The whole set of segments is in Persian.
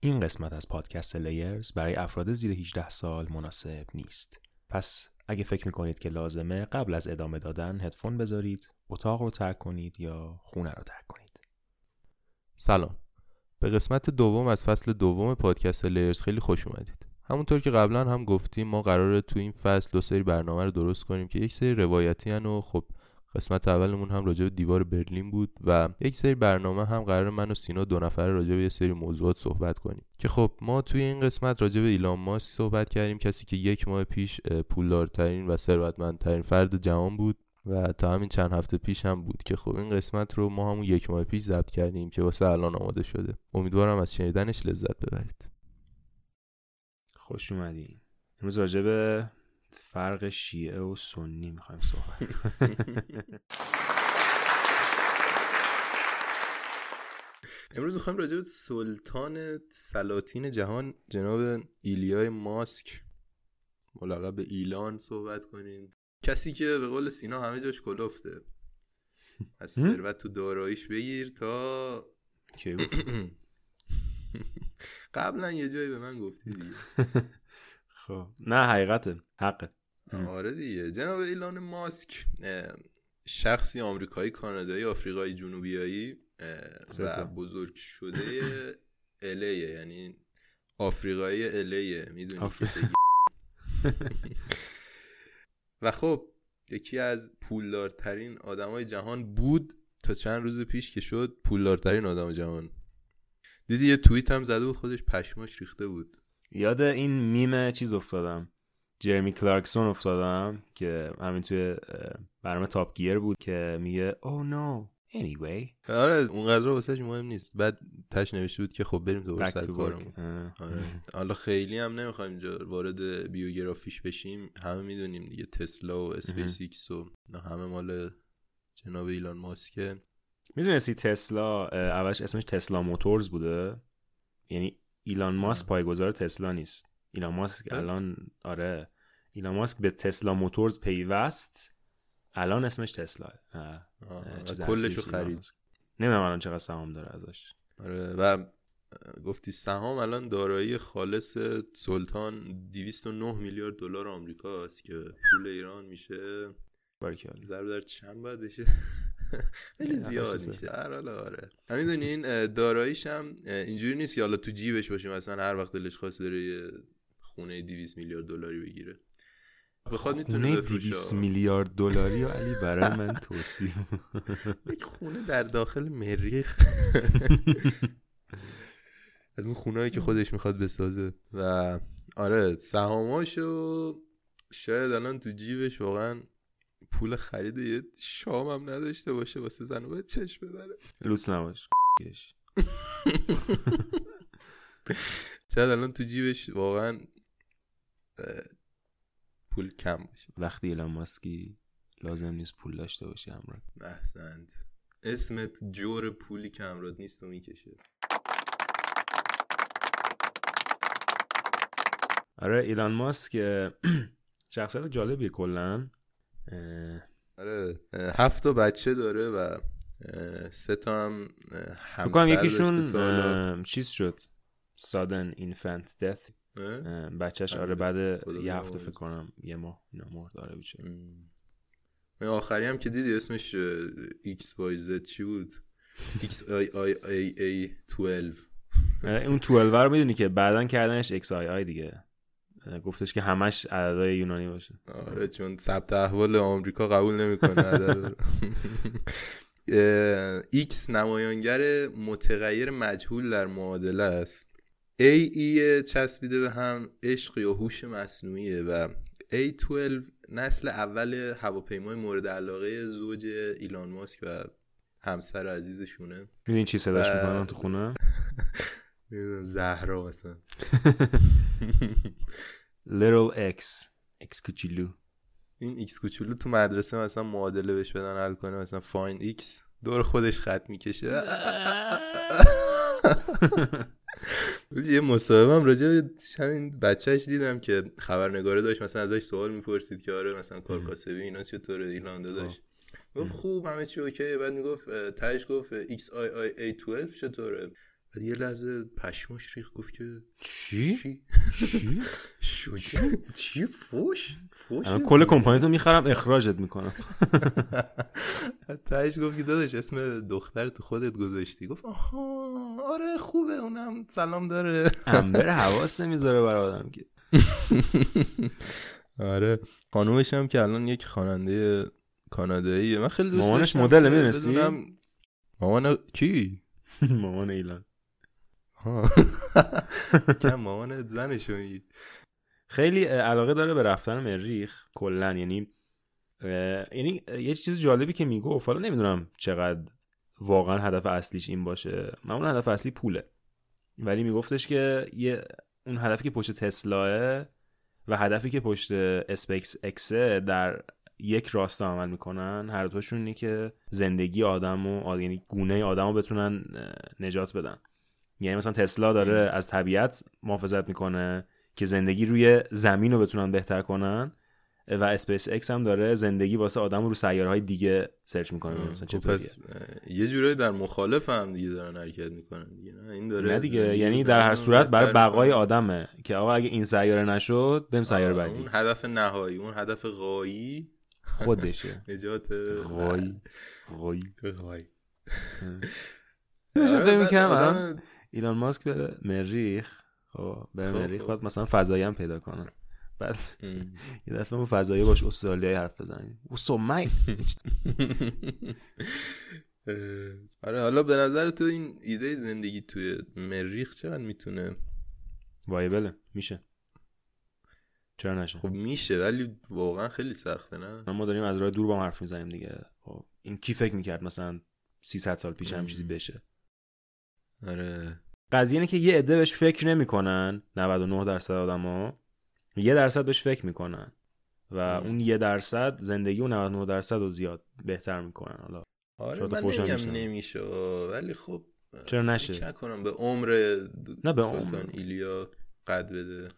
این قسمت از پادکست لیرز برای افراد زیر 18 سال مناسب نیست. پس اگه فکر می‌کنید که لازمه قبل از ادامه دادن هدفون بذارید، اتاق رو ترک کنید یا خونه رو ترک کنید. سلام. به قسمت دوم از فصل دوم پادکست لیرز خیلی خوش اومدید. همونطور که قبلا هم گفتیم ما قراره تو این فصل دو سری برنامه رو درست کنیم که یک سری روایتی و خب قسمت اولمون هم راجع به دیوار برلین بود و یک سری برنامه هم قرار من و سینا دو نفره راجع به یه سری موضوعات صحبت کنیم. که خب ما توی این قسمت راجع به ایلان ماسک صحبت کردیم کسی که یک ماه پیش پولدارترین و ثروتمندترین فرد جهان بود و تا همین چند هفته پیش هم بود که خب این قسمت رو ما همون یک ماه پیش ضبط کردیم که واسه الان آماده شده. امیدوارم از شنیدنش لذت ببرید. خوش اومدین. امروز راجع به فرق شیعه و سنی می‌خوایم صحبت امروز می‌خوایم راجع به سلطان سلاطین جهان جناب ایلیای ماسک ملقب به ایلان صحبت کنیم. کسی که به قول سینا همه جاش کلفته. از ثروت تو داراییش بگیر تا قبلا یه جایی به من گفتی دیگه. خب. نه حقیقته. حقه. آره دیگه. جناب ایلان ماسک شخصی آمریکایی کانادایی آفریقایی جنوبیایی و بزرگ شده الیه یعنی آفریقایی الیه می‌دونی و خب یکی از پولدارترین آدمای جهان بود تا چند روز پیش که شد پولدارترین آدم جهان. دیدی یه توییت هم زده بود خودش پشماش ریخته بود. یاد این میم چیز افتادم. جرمی کلارکسون افتادم که همین توی برنامه تاپ گیر بود که میگه او نو anyway. آره اونقدر واسهش مهم نیست. بعد تش نوشته بود که خب بریم دوباره سر کارمون. آره. حالا خیلی هم نمی‌خوایم اینجا وارد بیوگرافیش بشیم. همه می‌دونیم دیگه تسلا و اسپیس ایکس و همه مال جناب ایلان ماسکه. می‌دونستی تسلا اولش اسمش تسلا موتورز بوده؟ یعنی ایلان ماسک پایگذار تسلا نیست. ایلان ماسک الان آره. ایلان ماسک به تسلا موتورز پیوست. الان اسمش تسلا. کلشو خرید. نمی‌دونم الان چقدر سهام داره ازش. آره و گفتی سهام الان دارایی خالص سلطان 209 میلیارد دلار آمریکاست که پول ایران میشه. ضرب در چند باید بشه؟ خیلی زیاد میشه. آره. آره می‌دونین داراییش هم اینجوری نیست که حالا تو جیبش باشه مثلا هر وقت دلش خواست بره یه خونه 200 میلیارد دلاری بگیره. بخواد می‌تونه 200 میلیارد دلاری و علی برای من توصیف یک خونه در داخل مریخ. از اون خونهایی که خودش می‌خواد بسازه. و آره سهاماشو شاید الان تو جیبش واقعا پول خرید یه شام هم نداشته باشه واسه زن و چشم ببره. لوس نباش شاید الان تو جیبش واقعا پول کم باشه. وقتی ایلان ماسکی لازم نیست پول داشته باشه همراه. احسنت. اسمت جور پولی که همراه نیست و می‌کشه. آره ایلان ماسک شخصیت جالبیه کلا. آره هفت تا بچه داره و سه تا هم همسر یکیشون چیز شد؟ سادن اینفنت دث بچهش آره بعد یه هفته فکر کنم یه ماه اینا مرد آره بیچه آخری هم که دیدی اسمش ایکس وای زد چی بود؟ ایکس آی آی ای ای 12 اون 12 رو می‌دونی که بعدا کردنش ایکس آی آی دیگه. گفتش که همش عددهای یونانی باشه. آره چون ثبت احوال آمریکا قبول نمی‌کنه عدد X نمایانگر متغیر مجهول در معادله است. A E چسبیده به هم عشق یا هوش مصنوعیه و A12 نسل اول هواپیمای مورد علاقه زوج ایلان ماسک و همسر عزیزشونه. می‌دونی چی صداش می‌کنن تو خونه؟ زهرا مثلا. Little X. X کوچولو. این X کوچولو تو مدرسه مثلا معادله بهش بدن حل کنه مثلا فاین X. دور خودش خط می‌کشه. یه مصاحبه هم راجع به همین بچهش دیدم که خبرنگاره داشت مثلا ازش سوال می‌پرسید که آره مثلا کارکاسبی اینا چطوره ایلان داشت گفت خوب همه چی اوکی بعد می‌گفت تهش گفت X I I A 12 چطوره یه لحظه پشمش ریخ گفت که چی؟ چی؟ چی؟ چی فوش؟ فوش کل کمپانی تو می‌خرم اخراجت می‌کنم. تهش گفت که داداش اسم دختر تو خودت گذاشتی. گفت آها آره خوبه اونم سلام داره. امبر حواس نمی‌ذاره برای آدم که. آره. خانومش هم که الان یک خواننده کاناداییه من خیلی دوست مامانش مدل می‌دونستی؟ بدونم. مامان کی؟ مامان ایلان. ها. کم مامان زنشو میگی خیلی علاقه داره به رفتن مریخ کلا. یعنی یعنی یه چیز جالبی که می‌گفت حالا نمی‌دونم چقدر واقعا هدف اصلیش این باشه. معمولا هدف اصلی پوله. ولی میگفتش که یه اون هدفی که پشت تسلاه و هدفی که پشت اسپیکس اکسه در یک راستا عمل می‌کنن هر دوشون اینه که زندگی آدم و یعنی گونه آدم رو بتونن نجات بدن. یعنی مثلا تسلا داره از طبیعت محافظت می‌کنه. که زندگی روی زمین رو بتونن بهتر کنن. و اسپیس اکس هم داره زندگی واسه آدم رو سیاره های دیگه search می‌کنه. مثلا خب پس یه جورایی در مخالف هم دیگه دارن حرکت می‌کنن دیگه نه؟ این داره نه دیگه یعنی در هر صورت برای بقای. آدمه که آقا اگه این سیاره نشد بریم سیاره بعدی. اون هدف نهایی اون هدف غایی. خودشه. نجات غایی. غایی. غایی. آره، فکر الان ایلان ماسک بره. مریخ. خب به خب، مریخ خب. باید مثلا فضایی هم پیدا کنن بعد. یه دفعه اون فضایی باش استرالیایی حرف بزنیم. او اه، آره حالا به نظر تو این ایده زندگی توی مریخ چقدر می‌تونه؟ وایبله میشه. چرا نشه؟ خب میشه ولی واقعا خیلی سخته نه؟ ما داریم از راه دور با هم حرف می‌زنیم دیگه. خب این کی فکر می‌کرد مثلا 300 سال پیش هم. چیزی بشه؟ آره. قضیه اینه که یه عده بهش فکر نمی‌کنن 99 درصد آدما یه درصد بهش فکر می‌کنن و. اون یه درصد زندگی اون 99 درصد رو زیاد بهتر می‌کنن حالا آره من نمیگم. نمیشه ولی خب چرا نشه؟ نکنم به عمر نه، به عمر. ایلیا قد بده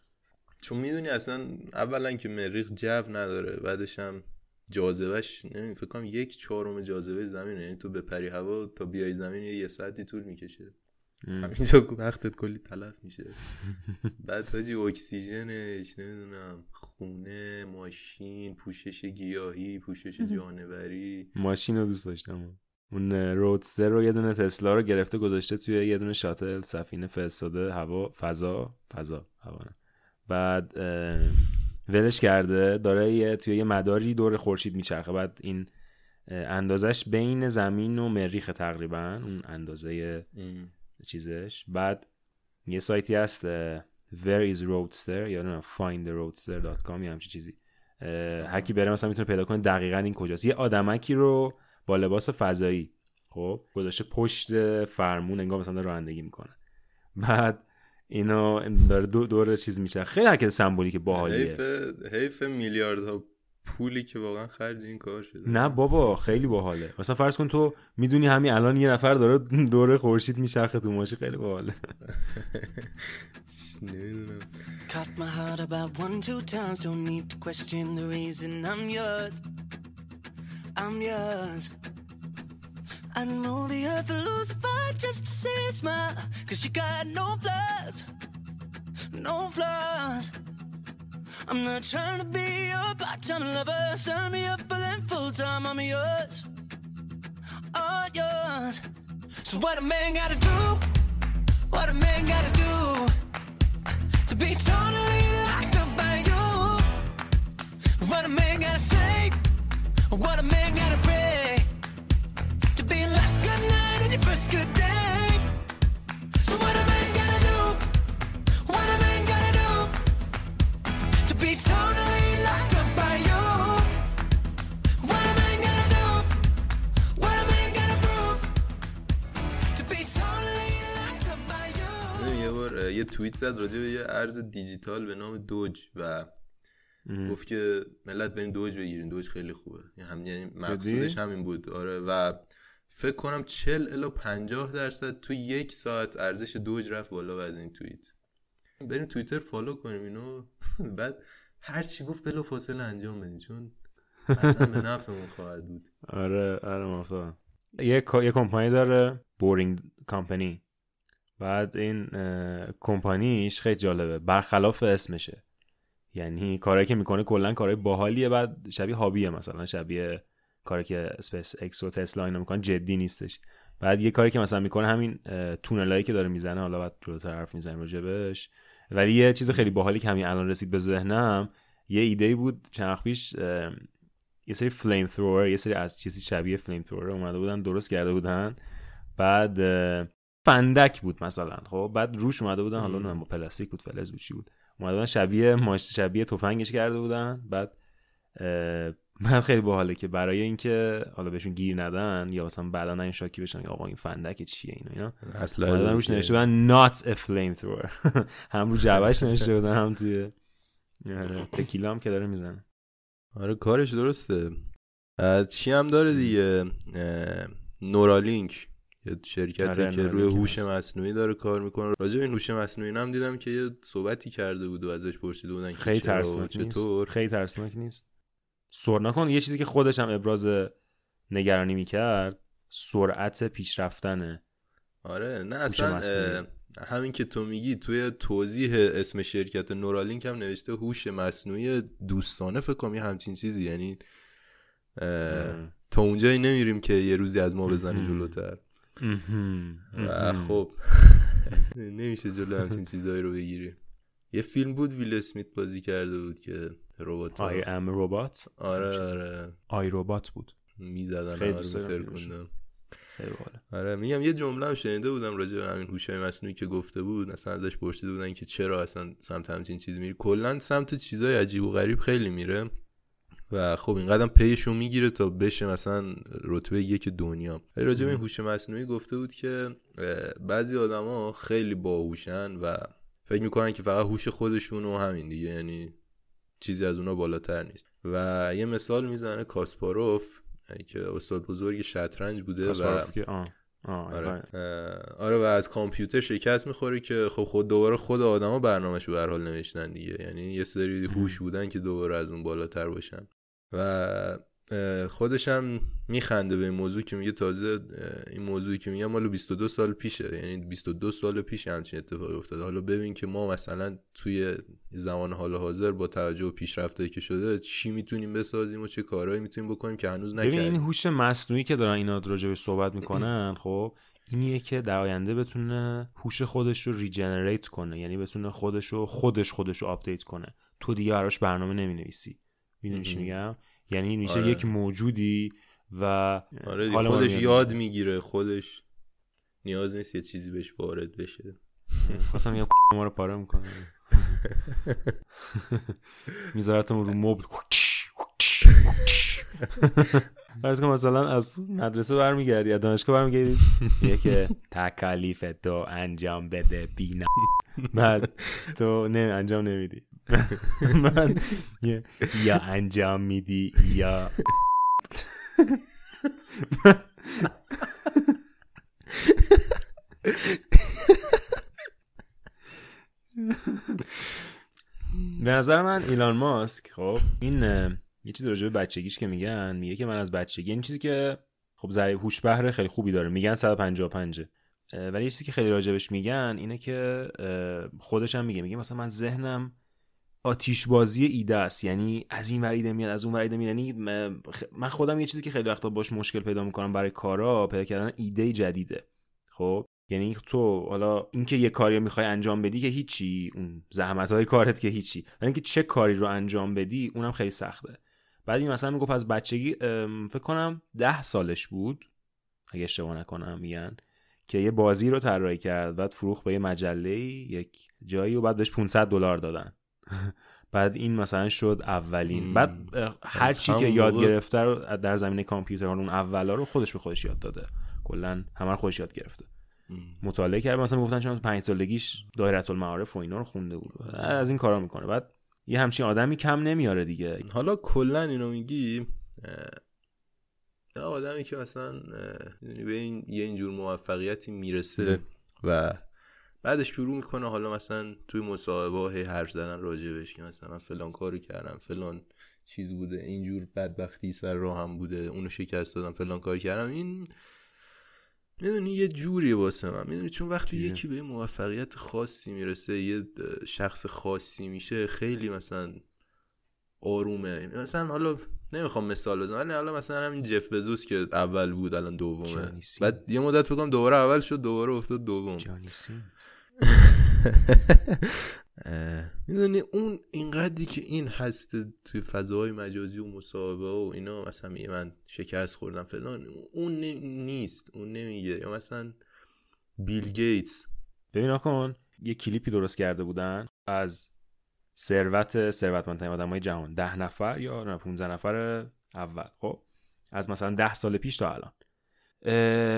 چون می‌دونی اصلا اولا که مریخ جو نداره بعدش هم جاذبهش نمی فکر کنم یک چهارم جاذبه زمینه یعنی تو بپری هوا تا بیای زمین یه ساعتی طول می‌کشه. همینجا وقتت کلی تلف میشه. بعد حاجی اکسیژنش نمی‌دونم خونه ماشین پوشش گیاهی پوشش جانوری. ماشین رو دوست داشتم. اون رودستر رو یه دونه تسلا رو گرفته گذاشته توی یه دونه شاتل سفینه فرستاده هوا فضا فضا هوا نه. بعد ولش کرده داره یه توی یه مداری دور خورشید میچرخه. بعد این اندازش بین زمین و مریخ تقریبا اون اندازه ام. چیزش. بعد یه سایتی هست Where is Roadster یا نه findtheroadster.com یا همچین چیزی. اه، هر کی بره مثلا می‌تونه پیدا کنه دقیقا این کجاست. یه آدمکی رو با لباس فضایی خب گذاشته پشت فرمون انگار مثلا رانندگی می‌کنه. بعد اینو داره دو دور چیز میشه خیلی حرکت سمبولیک باحالیه. حیف حیف میلیاردها پولی که واقعا خرج این کار شده نه بابا خیلی باحاله مثلا فرض کن تو می‌دونی همین الان یه نفر داره دور خورشید میچرخه تو ماشین خیلی باحاله Caught my heart about one, two times. Don't need to question the reason I'm yours. I'm yours. I'd move the earth to lose a fight just to see you smile. Cause you got no flaws. No flaws. I'm not trying to be your part-time lover. Sign me up for them full-time. I'm yours. All yours. So what a man gotta do? What a man gotta do? to be totally locked up by you. What a man gotta say, what a man gotta pray to be last good night and your first good day. یه توییت زد راجع به یه ارز دیجیتال به نام دوج و گفت که ملت برین دوج بگیرین دوج خیلی خوبه. یعنی هم یعنی مقصودش همین بود. آره و فکر کنم 40 الا 50 درصد تو یک ساعت ارزش دوج رفت بالا بعد این توییت. بریم توییتر follow کنیم اینو. بعد هر چی گفت بلا فاصله انجام بدین چون قطعا به نفعمون خواهد بود. آره آره موافقم. یه یه کمپانی داره Boring کامپنی بعد این کمپانیش خیلی جالبه. برخلاف اسمشه. یعنی کاری که می‌کنه کلا کارهای باحالیه بعد شبیه hobby ه مثلا. شبیه کاری که اسپیس اکس و تسلا اینا می‌کنن جدی نیستش. بعد یه کاری که مثلا می‌کنه همین تونلایی که داره می‌زنه حالا بعد جلوتر حرف می‌زنیم راجبش. ولی یه چیز خیلی باحالی که همین الان رسید به ذهنم یه ایده بود چند پیش یه سری flame thrower یه سری از چیزی شبیه flame thrower اومده بودن درست کرده بودن. بعد فندک بود مثلا. خب بعد روش اومده بودن حالا نه پلاستیک بود فلز بود چی بود. اومده بودن شبیه ماش شبیه تفنگش کرده بودن. بعد من خیلی باحاله که برای اینکه حالا بهشون گیر ندن یا مثلا بعدا این شاکی بشن آقا این فندک چیه اینا اینا. اصلا روش نوشته بودن not a flamethrower. هم رو جعبش نوشته بودن هم توی تکیلا هم که داره می‌زنه. آره کارش درسته. چی هم داره دیگه؟ نورالینک. یه شرکتی آره که روی هوش مصنوعی داره کار می‌کنه. راجع به این هوش مصنوعی هم دیدم که یه صحبتی کرده بود و ازش پرسیده بودن خیلی ترسناک چطور. خیلی ترسناک نیست. سر نکن یه چیزی که خودش هم ابراز نگرانی می‌کرد سرعت پیشرفتنه آره نه اصلا همین که تو میگی توی توضیح اسم شرکت نورالینک هم نوشته هوش مصنوعی دوستانه فکر کنم همچین چیزی. یعنی تا اونجایی نمیریم که یه روزی از ما بزنی جلوتر. و خب نمیشه جلو همچین چیزهایی رو بگیری. یه فیلم بود ویل اسمیت بازی کرده بود که ربات آی ام ربات؟ آره آره. آی ربات بود. می‌زدن آره آره میگم یه جمله هم شنیده بودم راجع به همین هوش مصنوعی که گفته بود. اصلا ازش پرسیده بودن که چرا اصلا سمت همچین چیز میری. کلا سمت چیزای عجیب و غریب خیلی میره. و خب این قدم پیشو می‌گیره تا بشه مثلا رتبه یک دنیا. راجع به این هوش مصنوعی گفته بود که بعضی آدما خیلی باهوشن و فکر می‌کنن که فقط هوش خودشون و همین دیگه یعنی چیزی از اونا بالاتر نیست. و یه مثال می‌زنه کاسپاروف که استاد بزرگ شطرنج بوده و آره. آره. و از کامپیوتر شکست می‌خوره که خب خود دوباره خود آدما برنامهش رو حال نوشتن دیگه. یعنی یه سری هوش بودن که دوباره از اون بالاتر باشن. و خودش هم میخنده به این موضوع که میگه تازه این موضوعی که میگه مال 22 سال پیشه. یعنی 22 سال پیش همچین اتفاقی افتاده. حالا ببین که ما مثلا توی زمان حال حاضر با توجه و پیشرفته که شده چی می‌تونیم بسازیم و چه کارهایی می‌تونیم بکنیم که هنوز نکردیم ببین این هوش مصنوعی که دارن اینا راجع صحبت می‌کنن خب اینیه که در آینده بتونه هوش خودش رو regenerate کنه. یعنی بتونه خودش رو خودش خودش رو آپدیت کنه. تو دیگه براش برنامه نمی‌نویسی. می‌دونی چی میگم؟ یعنی میشه آره. یک موجودی و آره خودش یاد می‌گیره خودش نیاز نیست یه چیزی بهش وارد بشه. خواستم یه ما رو پاره می‌کنه. میذارتم رو مبل. فرض کن مثلا از مدرسه برمیگردی از دانشگاه برمیگردی. میگه که تکالیف تو انجام بده بینا بعد تو نه انجام نمیدی. من یا انجام میدی یا به نظر من ایلان ماسک خب این یه چیزی راجع به بچگیش که میگن میگه که من از بچگی این چیزی که خب ذره هوش بهره خیلی خوبی داره. میگن 155 ولی یه چیزی که خیلی راجبش میگن اینه که خودش هم میگه میگه مثلا من ذهنم آتیش بازی ایده است. یعنی از این ور میاد از اون ور میاد. یعنی من خودم یه چیزی که خیلی وقتا باش مشکل پیدا می‌کنم برای کارا پیدا کردن ایده جدیده. خب؟ یعنی تو حالا اینکه یه کاری می‌خوای انجام بدی که هیچی اون زحمت های کارت که هیچی. ولی اینکه چه کاری رو انجام بدی اونم خیلی سخته. بعد این مثلا می‌گفت از بچگی فکر کنم ده سالش بود اگه اشتباه نکنم میگن که یه بازی رو طراحی کرد. بعد فروخ به یه مجله یک جایی و بعد بهش 500 دلار دادن. بعد این مثلا شد اولین. بعد هر چی که یاد گرفته رو در زمینه کامپیوتر اون اولا رو خودش به خودش یاد داده. کلا همه رو خودش یاد گرفته. مطالعه کرد. مثلا گفتن چون 5 سالگیش دایره المعارف و اینا رو خونده بود. از این کارا می‌کنه. بعد یه همچین آدمی کم نمیاره دیگه. حالا کلا اینو میگی آدمی که مثلا به این یه اینجور موفقیتی می‌رسه و بعدش شروع می‌کنه حالا مثلا توی مصاحبه هی حرف زدن راجبش که مثلا فلان کارو کردم فلان چیز بوده اینجور بدبختی سر راه هم بوده اونو شکست دادم فلان کار کردم. این می‌دونی یه جوری واسه من. می‌دونی چون وقتی چیه؟ یکی به موفقیت خاصی می‌رسه یه شخص خاصی میشه خیلی مثلا آرومه. مثلا حالا نمی‌خوام مثال بزنم ولی حالا مثلا همین جف بزوس که اول بود الان دومه. بعد یه مدت فکر کنم دوباره اول شد دوباره افتاد دوم. می‌دونی اون اینقدری که این هست توی فضاهای مجازی و مصاحبه و اینا مثلا میگه من شکست خوردم فلان اون نی- نیست اون نمیگه. یا مثلا بیل گیتس. ببین کن یه کلیپی درست کرده بودن از ثروت ثروتمندترین آدمای جهان. ده نفر یا نه 15 نفر اول خب؟ از مثلا ده سال پیش تا الان.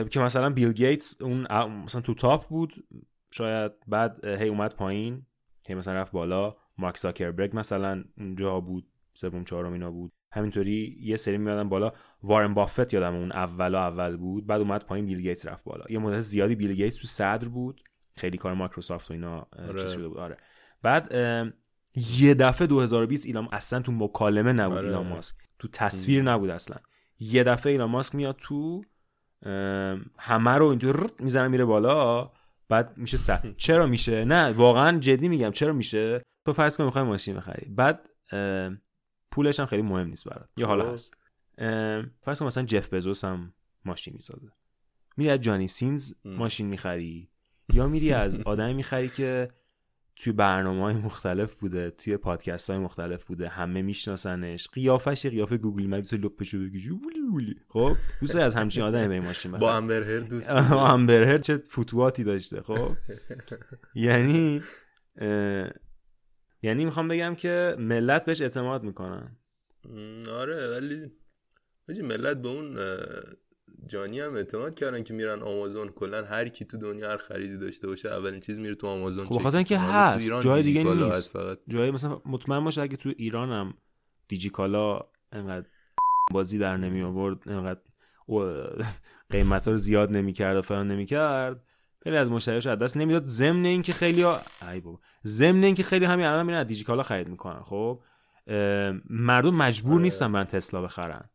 که مثلا بیل گیتس اون مثلا تو تاپ بود شاید بعد هی اومد پایین هی مثلا رفت بالا. مارک زاکربرگ مثلا اونجا بود سوم چهارم اینا بود. همینطوری یه سری میادن بالا. وارن بافت یادم اون اول و اول بود. بعد اومد پایین بیل گیتس رفت بالا. یه مدت زیادی بیل گیتس تو صدر بود. خیلی کار مایکروسافت و اینا آره. چیز شده بود. آره. بعد یه دفعه 2020 ایلان اصلا تو مکالمه نبود آره. ایلان ماسک. تو تصویر نبود اصلا. یه دفعه ایلان ماسک میاد تو همه رو اینجور می‌زنه میره بالا. بعد میشه سر چرا میشه؟ نه واقعا جدی میگم. چرا میشه؟ تو فرض کن می‌خوای ماشین بخری. بعد پولش هم خیلی مهم نیست برات. یا حالا خب. هست. فرض کن مثلا جف بزوس هم ماشین می‌سازه. میری از جانی سینز. ماشین می‌خری. یا میری از آدمی می‌خری که توی برنامه های مختلف بوده توی پادکست های مختلف بوده همه میشناسنش. قیافش یه قیافه گوگل مپس لپشو ولی خب دوست از همچین آدمی بری ماشین با امبرهر دوست بوده. امبرهر چه فتواتی داشته خب؟ یعنی یعنی می‌خوام بگم که ملت بهش اعتماد می‌کنن آره ولی ملت به اون جانی هم اعتماد کردن که میرن آمازون کلا هر کی تو دنیا هر خریدی داشته باشه اولین چیز میره تو آمازون خب چک بخاطر اینکه تو هست، جای دیگه نیست. فقط جایی مثلا مطمئن باشه اگه تو ایرانم دیجیکالا انقدر بازی در نمی آورد انقدر قیمت رو زیاد نمی کرد و فلان نمی کرد خیلی از مشتریاش از دست نمی‌داد ضمن اینکه خیلی ها... ای بابا ضمن اینکه خیلی همین الان میرن از دیجیکالا خرید می‌کنن خب مردم مجبور آره. نیستن برن تسلا بخرن.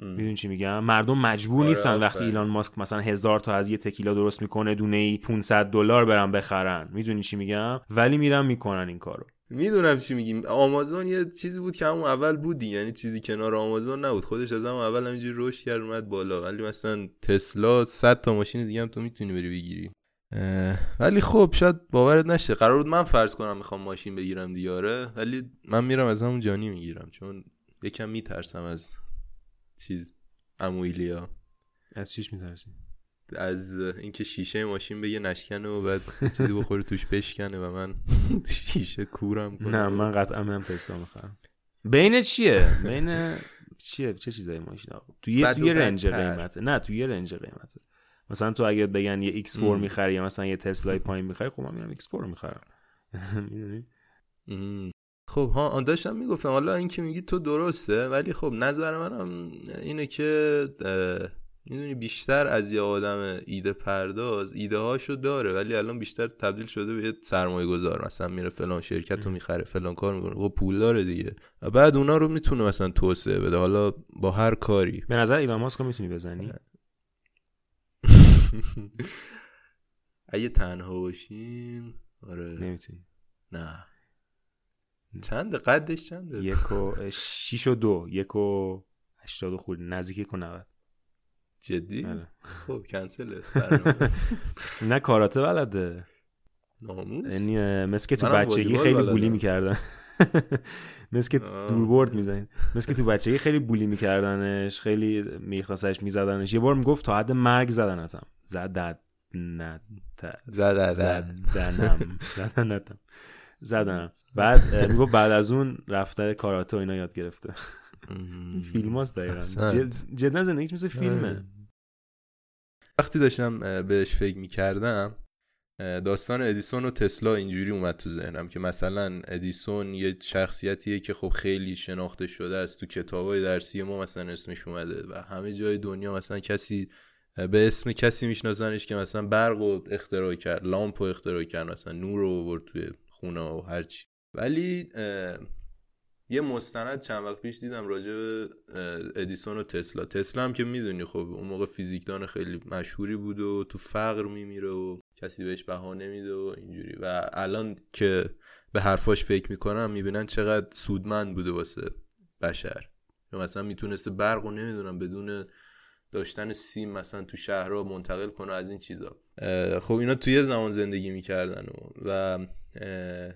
می‌دونی چی میگم؟ مردم مجبور آره، نیستن وقتی. ایلان ماسک مثلا هزار تا از یه تکیلا درست می‌کنه دونه ای 500 دلار برن بخرن. می‌دونی چی میگم؟ ولی میرن می‌کنن این کارو. می‌دونم چی میگیم. آمازون یه چیزی بود که همون اول بودی. یعنی چیزی کنار آمازون نبود. خودش از همون اول همینجوری رشد کرد اومد بالا. ولی مثلا تسلا 100 تا ماشین دیگه هم تو می‌تونی بری بگیری. ولی خب شاید باورت نشه. قرار بود من فرض کنم می‌خوام ماشین بگیرم دیاره ولی من میرم از همون جانی می‌گیرم. چون یکم میترسم از چیز امویلیا از چیش میترسی؟ از اینکه شیشه ماشین بگه نشکنه و بعد یه چیزی بخوره توش بشکنه و من شیشه کورم کنه نه من قطعا میرم تسلا می‌خرم. بین چیه؟ بین چیه؟ چه چیزایی ماشین آقا؟ تو یه تو یه رنج. قیمته. نه تو یه رنج قیمته. مثلا تو اگه بگن یه X4 ام. می‌خری یا مثلا یه تسلای پایین می‌خری خب من میرم X4 رو می‌خرم. می‌دونی. خب ها داشتم می‌گفتم حالا این که میگی تو درسته ولی خب نظر منم اینه که می‌دونی بیشتر از یه آدم ایده پرداز ایده هاشو داره ولی الان بیشتر تبدیل شده به یه سرمایه گذار مثلا میره فلان شرکت رو می‌خره فلان کار می‌کنه. خب پول داره دیگه. و بعد اونا رو می‌تونه مثلا توسعه بده. حالا با هر کاری. به نظر ایلان ماسک می‌تونی بزنی؟ اگه تنها باشیم آره. نمی‌تونی. نه. چند قدش چنده یک و شیش و دو. یک و هشتاد و خورد نزدیک یک و نود. جدی؟ آره. خب کنسله. نه کاراته بلده. ناموس؟ یعنی مثل که تو بچگی خیلی. بولی می‌کردن. مثل که آه. دوربورد می‌زنید مثل که تو بچگی خیلی بولی میکردنش خیلی میخواستش میزدنش. یه بار می‌گفت تا حد مرگ زدنتم. زدت نه ت- زد زدنم. زدنتم. زدنم بعد می‌گفت بعد از اون رفته کاراته و اینا یاد گرفته. فیلم هاست دقیقا. جدا زندگیش مثل فیلمه. وقتی داشتم بهش فکر می‌کردم داستان ادیسون و تسلا اینجوری اومد تو ذهنم که مثلا ادیسون یه شخصیتیه که خب خیلی شناخته شده است. تو کتابای درسی ما مثلا اسمش اومده و همه جای دنیا مثلا کسی به اسم کسی میشناسنش که مثلا برق رو اختراع کرد لامپ رو اختراع کرد مثلا نور رو آورد توی خونه و هرچی ولی یه مستند چند وقت پیش دیدم راجع به ادیسون و تسلا. تسلا هم که می‌دونی خب اون موقع فیزیکدان خیلی مشهوری بود و تو فقر میمیره و کسی بهش بها نمیده و اینجوری. و الان که به حرفاش فکر می‌کنم می‌بینن چقدر سودمند بوده واسه بشر. مثلا می‌تونسته برق و نمی‌دونم بدون داشتن سیم مثلا تو شهرها منتقل کنه از این چیزا. خب اینا توی زمان زندگی می‌کردن و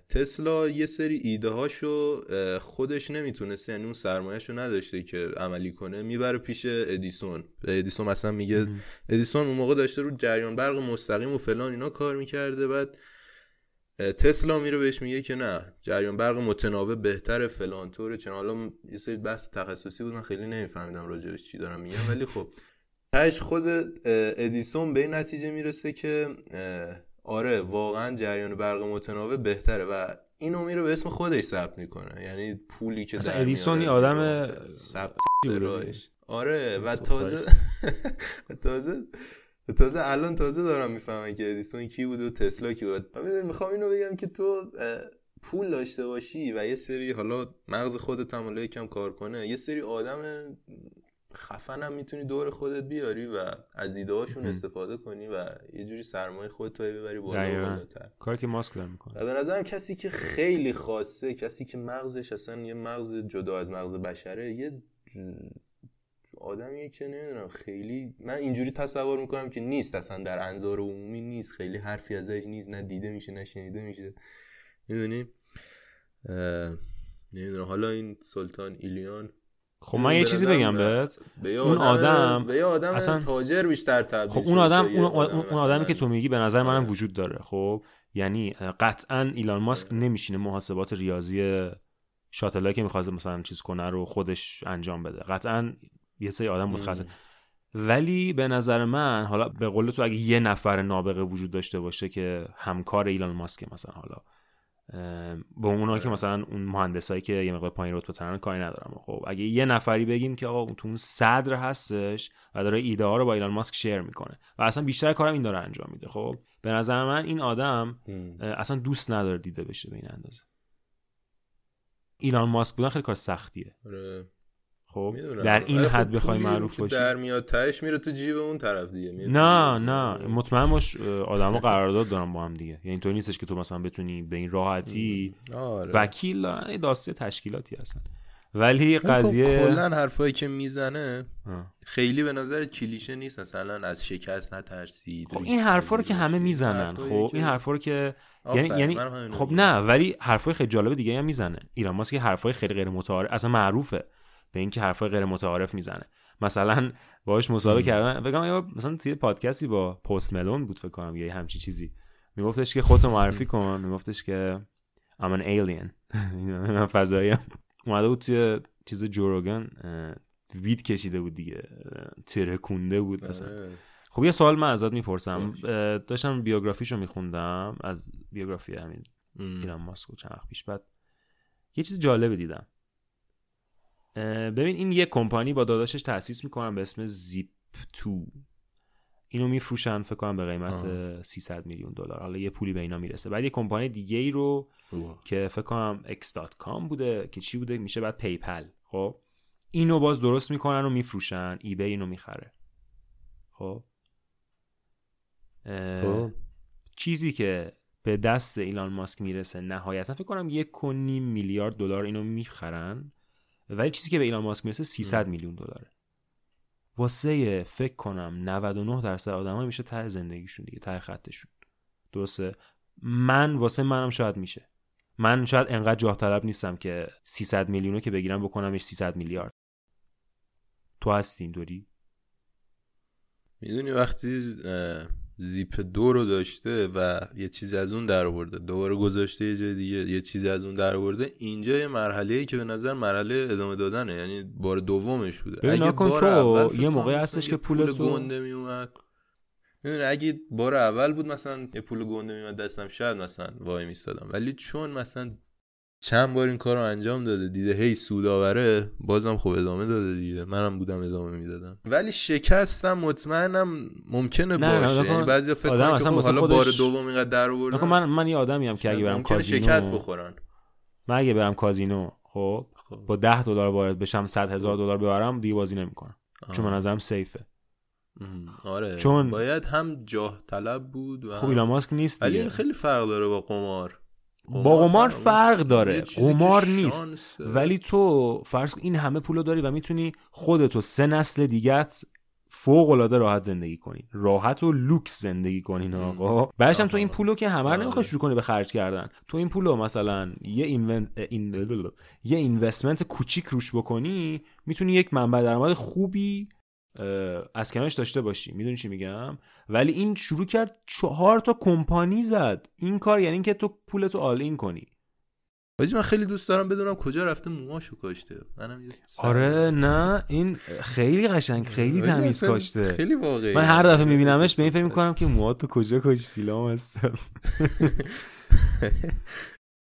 تسلا یه سری ایده هاشو خودش نمی‌تونسته یعنی اون سرمایهش رو نداشته که عملی کنه می‌بره پیش ادیسون. ادیسون مثلا میگه ادیسون اون موقع داشته رو جریان برق مستقیم و فلان اینا کار می‌کرده بعد تسلا میره بهش میگه که نه جریان برق متناوب بهتره فلان طوره چون حالا یه سری بحث تخصصی بود من خیلی نمیفهمیدم راجعش چی دارم میگم ولی خب تاش خود ادیسون به این نتیجه می‌رسه که آره واقعا جریان برق متناوب بهتره و اینو میره به اسم خودش ثبت می‌کنه. یعنی پولی که در ادیسون آدم ثبت آره و تازه تازه تازه الان تازه دارم می‌فهمم که ادیسون کی بود و تسلا کی بود. من می‌خوام اینو بگم که تو پول داشته باشی و یه سری حالا مغز خودت هم یکم کار کنه یه سری آدم خفن هم می‌تونی دور خودت بیاری و از دیده هاشون استفاده کنی و یه جوری سرمایه خودت رو ببری بالا کاری که ماسک داره می‌کنه. و به نظرم کسی که خیلی خاصه کسی که مغزش اصلا یه مغز جدا از مغز بشره یه آدمیه که نمی‌دونم خیلی من اینجوری تصور می‌کنم که نیست اصلا در انظار عمومی نیست. خیلی حرفی ازش نیست نه دیده میشه نه شنیده میشه. می‌دونی؟ نمی‌دونم. حالا این سلطان ایلیان خب من یه چیزی بگم بهت. اون آدم به آدم اصلا تاجر بیشتر تبدیل خب اون آدم اون, اون آدمی که تو میگی به نظر منم وجود داره. خب یعنی قطعا ایلان ماسک نمیشینه محاسبات ریاضی شاتلایی که می‌خواد مثلا چیز کنه رو خودش انجام بده. قطعا یه سری آدم متخصص ولی به نظر من حالا به قول تو اگه یه نفر نابغه وجود داشته باشه که همکار ایلان ماسک مثلا حالا با اونا که مثلا اون مهندسایی که یه مقدار پایین رتبه ترن کاری ندارم خب اگه یه نفری بگیم که آقا تو اون صدر هستش و داره ایده ها رو با ایلان ماسک شیر می‌کنه و اصلا بیشتر کارم این داره انجام میده. خب به نظر من این آدم اصلا دوست نداره دیده بشه به این اندازه. ایلان ماسک بودن خیلی کار سختیه. خب در این حد بخوای معروف باشی. در میاد تهش میره تو جیب اون طرف دیگه. نه نه. مطمئن باش آدما قرارداد دارن با هم دیگه. یعنی اینطوری نیستش که تو مثلا بتونی به این راحتی آره. وکیل دارن داسته تشکیلاتی هستن. ولی خب قضیه کلا حرفایی که می‌زنه خیلی به نظر کلیشه نیست. مثلا از شکست نترسید خب این حرفا رو که همه می‌زنن. خب این حرفا رو که یعنی یعنی خب نه ولی حرفای خیلی جالب دیگه هم می‌زنه. ایران ماسک حرفای خیلی غیر متعارف اصلا معروفه. به اینکه حرفای غیر متعارف می‌زنه. مثلا باهاش مصاحبه کردن بگم مثلا توی پادکستی با پست ملون بود فکر کنم یه همچی چیزی. میگفتش که خودتو معرفی کن. میگفتش که I'm an alien. من فضایی اومده بود توی چیز جوروگن وید کشیده بود دیگه. ترکونده بود مثلا. آره. خب یه سوال من ازت می‌پرسم. داشتم بیوگرافیشو میخوندم از بیوگرافی همین ایلان ماسکو چند پیش. بعد یه چیز جالبه دیدم. ببین این یه کمپانی با داداشش تاسیس می‌کنن به اسم Zip2. اینو میفروشن فکر کنم به قیمت 300 میلیون دلار. حالا یه پولی به اینا می‌رسه. بعد یه کمپانی دیگه ای رو که فکر کنم x.com بوده که چی بوده؟ میشه بعد PayPal خب؟ اینو باز درست می‌کنن و میفروشن. ای بی اینو می‌خره. خب؟ خب. چیزی که به دست ایلان ماسک می‌رسه نهایتا فکر کنم یک میلیارد دلار اینو می‌خرن. ولی چیزی که به ایلان ماسک می‌رسه 300 میلیون دلاره. واسه فکر کنم 99 درصد آدمای میشه ته زندگیشون دیگه ته خطشون. درسته؟ من واسه منم شاید میشه. من شاید انقدر جاه طلب نیستم که 300 میلیونو که بگیرم بکنمش 300 میلیارد. تو هستی اینطوری؟ می‌دونی وقتی زیپ دو رو داشته و یه چیزی از اون در آورده. دوباره گذاشته یه جای دیگه یه چیزی از اون در آورده. اینجا یه مرحله ای که به نظر مرحله ادامه دادنه یعنی بار دومش بوده. اگه بار اول یه موقع هستش که پول, پول گنده می اومد اگه بار اول بود مثلا یه پول گنده میومد دستم شاید مثلا وای میستادم. ولی چون مثلا چند بار این کار رو انجام داده دیده هی سود آوره بازم خب ادامه داده دیگه. منم بودم ادامه می‌دادم. ولی شکستم مطمئنم ممکنه باشه. یعنی بعضی فکر کنن که خب حالا بار دوم اینقدر در آوردن. من من یه آدمی ام که اگه برم کازینو شکست بخورن. من اگه برم کازینو خب خب. با 10 دلار وارد بشم 100 هزار دلار ببرم دیگه بازی نمی‌کنم. چون من نظرم سیفه. آره. چون- باید هم جاه طلب بود و خب هم- ایلان ماسک نیست ولی این خیلی فرق داره با قمار. با قمار فرق داره. قمار نیست. ولی تو فرض کن این همه پولو داری و می‌تونی خودتو سه نسل دیگت فوق العاده راحت زندگی کنی. راحت و لوکس زندگی کنین آقا؟ بعدش هم تو این آها. پولو که همه آره. نمی‌خوای شروع کنی به خرج کردن. تو این پولو مثلا یه اینون... این... یه اینوستمنت کوچیک روش بکنی می‌تونی یک منبع درآمد خوبی از کنارش داشته باشی. می‌دونی چی میگم؟ ولی این شروع کرد چهار تا کمپانی زد. این کار یعنی اینکه تو پولتو آل این کنی. حاجی من خیلی دوست دارم بدونم کجا رفته موهاشو کاشته. منم آره نه این خیلی قشنگ خیلی تمیز کاشته. خیلی واقعی من هر دفعه میبینمش به این فکر می‌کنم که موها تو کجا کاشتی؟ لام هستم.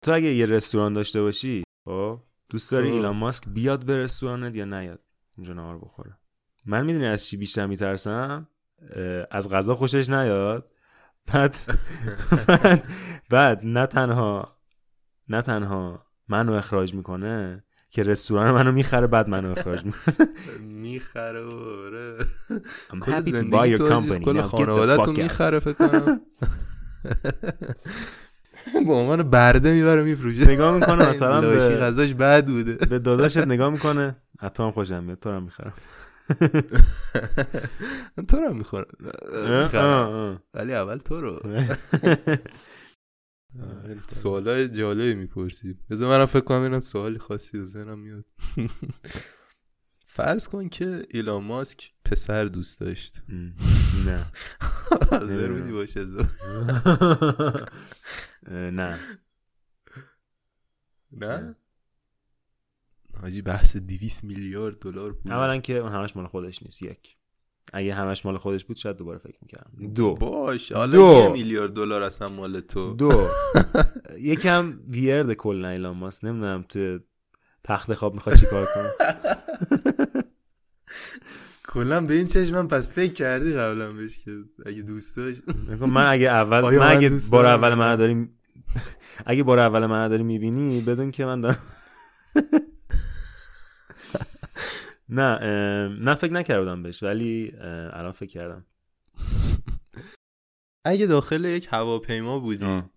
تو اگه یه رستوران داشته باشی خب دوست داری خب. ایلان ماسک بیاد به رستورانت یا نیاد؟ اونجا نهار بخوره. من می‌دونی از چی بیشتر میترسم؟ از غذا خوشش نیاد. بعد بعد, بعد نه تنها نه تنها منو اخراج می‌کنه که رستوران منو می‌خره بعد منو اخراج می‌کنه. می‌خره آره. I'm happy to buy your company کل خانواده تو. می‌خره فکر کنم. با عنوان برده می‌بره میفروشه. نگاه می‌کنه مثلا به, غذاش بد بوده. به داداشت نگاه می‌کنه. هم خوشم میاد تو رو می‌خرم. تو رو می‌خورم ولی اول تو رو. سوالای جالبی می‌پرسی بذار منم فکر کنم اینم سوالی خاصی به ذهنم میاد. فرض کن که ایلان ماسک پسر دوست داشت. نه. حاضر بودی باشه. نه. نه؟ حاجی بحث 200 میلیارد دلار بود اولا که اون همش مال خودش نیست یک. اگه همش مال خودش بود شاید دوباره فکر می‌کردم. دو. باش حالا دو. یه میلیارد دلار اصلا مال تو. دو. یکم ویرد کل ایلان ماست. نمی‌دونم تو تخت خواب می‌خواد چیکار کنه. کلا به این چشمم پس فکر کردی قبلا بهش که اگه دوست داشت. من اگه اول من اگه بار اول من؟ داریم اگه بار اول من داری می‌بینی بدون که من دارم نه نه فکر نکرده بودم بهش ولی الان فکر کردم. اگه داخل یک هواپیما بودی آه.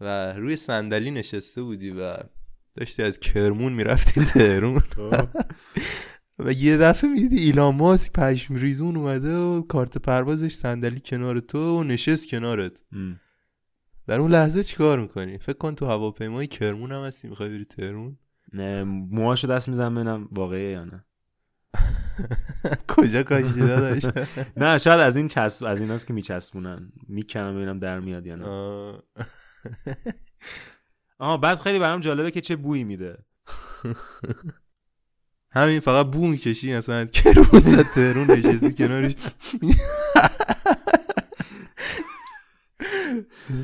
و روی صندلی نشسته بودی و داشتی از کرمون می‌رفتی تهرون و یه دفعه می‌دیدی ایلان ماسک پشم ریزون اومده و کارت پروازش صندلی کنار تو و نشست کنارت. ام. در اون لحظه چیکار می‌کنی؟ فکر کن تو هواپیمای کرمون هم هستی می‌خوای بری تهرون نه موهاشو دست می‌زنم ببینم واقعیه یا نه. کجا کاشتی داداش؟ نه شاید از این چسب از ایناست که میچسبونن. می‌کنم ببینم در میاد یا نه. آه. آها بعد خیلی برام جالبه که چه بویی میده. همین فقط بو می‌کشی اصلا کرمون تا تهرون نشستی کنارش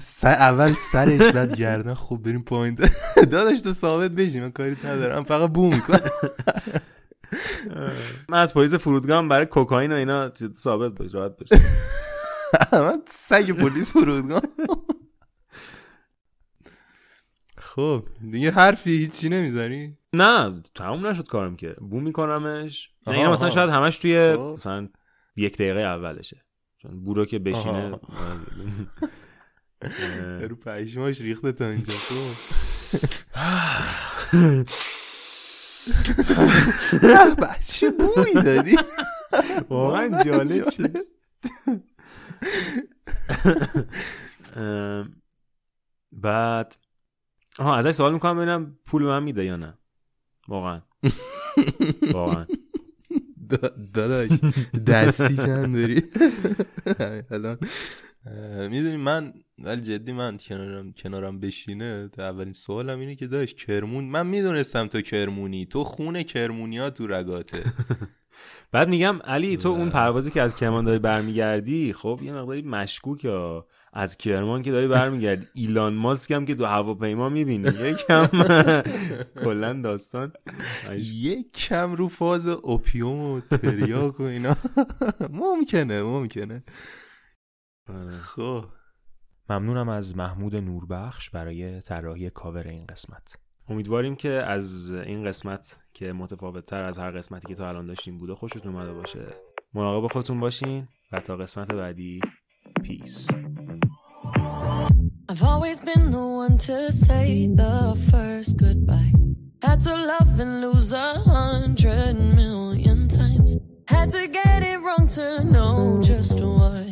سر اول سرش بعد گردن. خوب بریم پایین داداش تو ثابت بشی من کاری ندارم. فقط بو می‌کنم. من از پلیس فرودگاه هم برای کوکائین و اینا ثابت باش راحت باش. من سگ پلیس فرودگاه. خب دیگه حرفی هیچی نمی‌ذاری نه تموم نشد کارم که. بو میکنمش. نه اینا مثلا. شاید همش توی خب. مثلا یک دقیقه اولشه. چون بو رو که بشینه. رو پشماش ریخته تا اینجا بچه بوی دادی. واقعا جالب شد. بعد آها ازش سوال می‌کنم ببینم پول من میده یا نه. واقعا. واقعا. دا- داداش دستی چند داری؟ الان. می‌دونی من ولی جدی من کنارم کنارم بشینه اولین سوالم اینه که داشت کرمون من می‌دونستم تو کرمونی تو خون کرمونی ها تو رگاته. بعد میگم علی تو اون پروازی که از کرمان داری برمیگردی خب یه مقداری مشکوک یا از کرمان که داری برمیگردی. ایلان ماسک هم که تو هواپیما می‌بینی یکم کلا داستان. یک کم رو فاز اوپیوم و تریاک و اینا. ممکنه ممکنه. آره. خب. ممنونم از محمود نوربخش برای طراحی کاور این قسمت. امیدواریم که از این قسمت که متفاوت تر از هر قسمتی که تا الان داشتیم بوده خوشتون اومده باشه. مراقب خودتون باشین و تا قسمت بعدی پیس I've always been the one to say the first goodbye. Had to love and lose a hundred million times. Had to get it wrong to know just what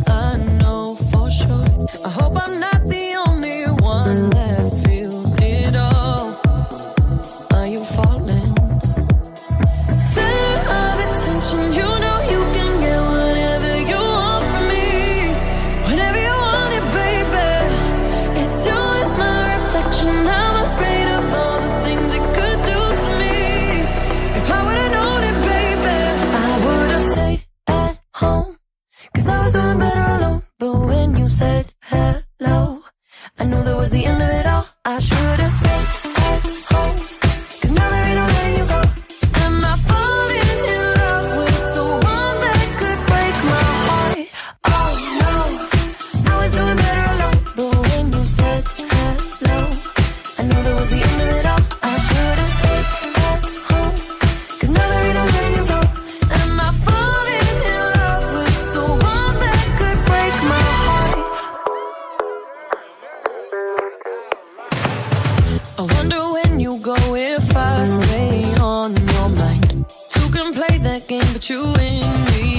I wonder when you go if I stay on your mind. Two can play that game, but you and me.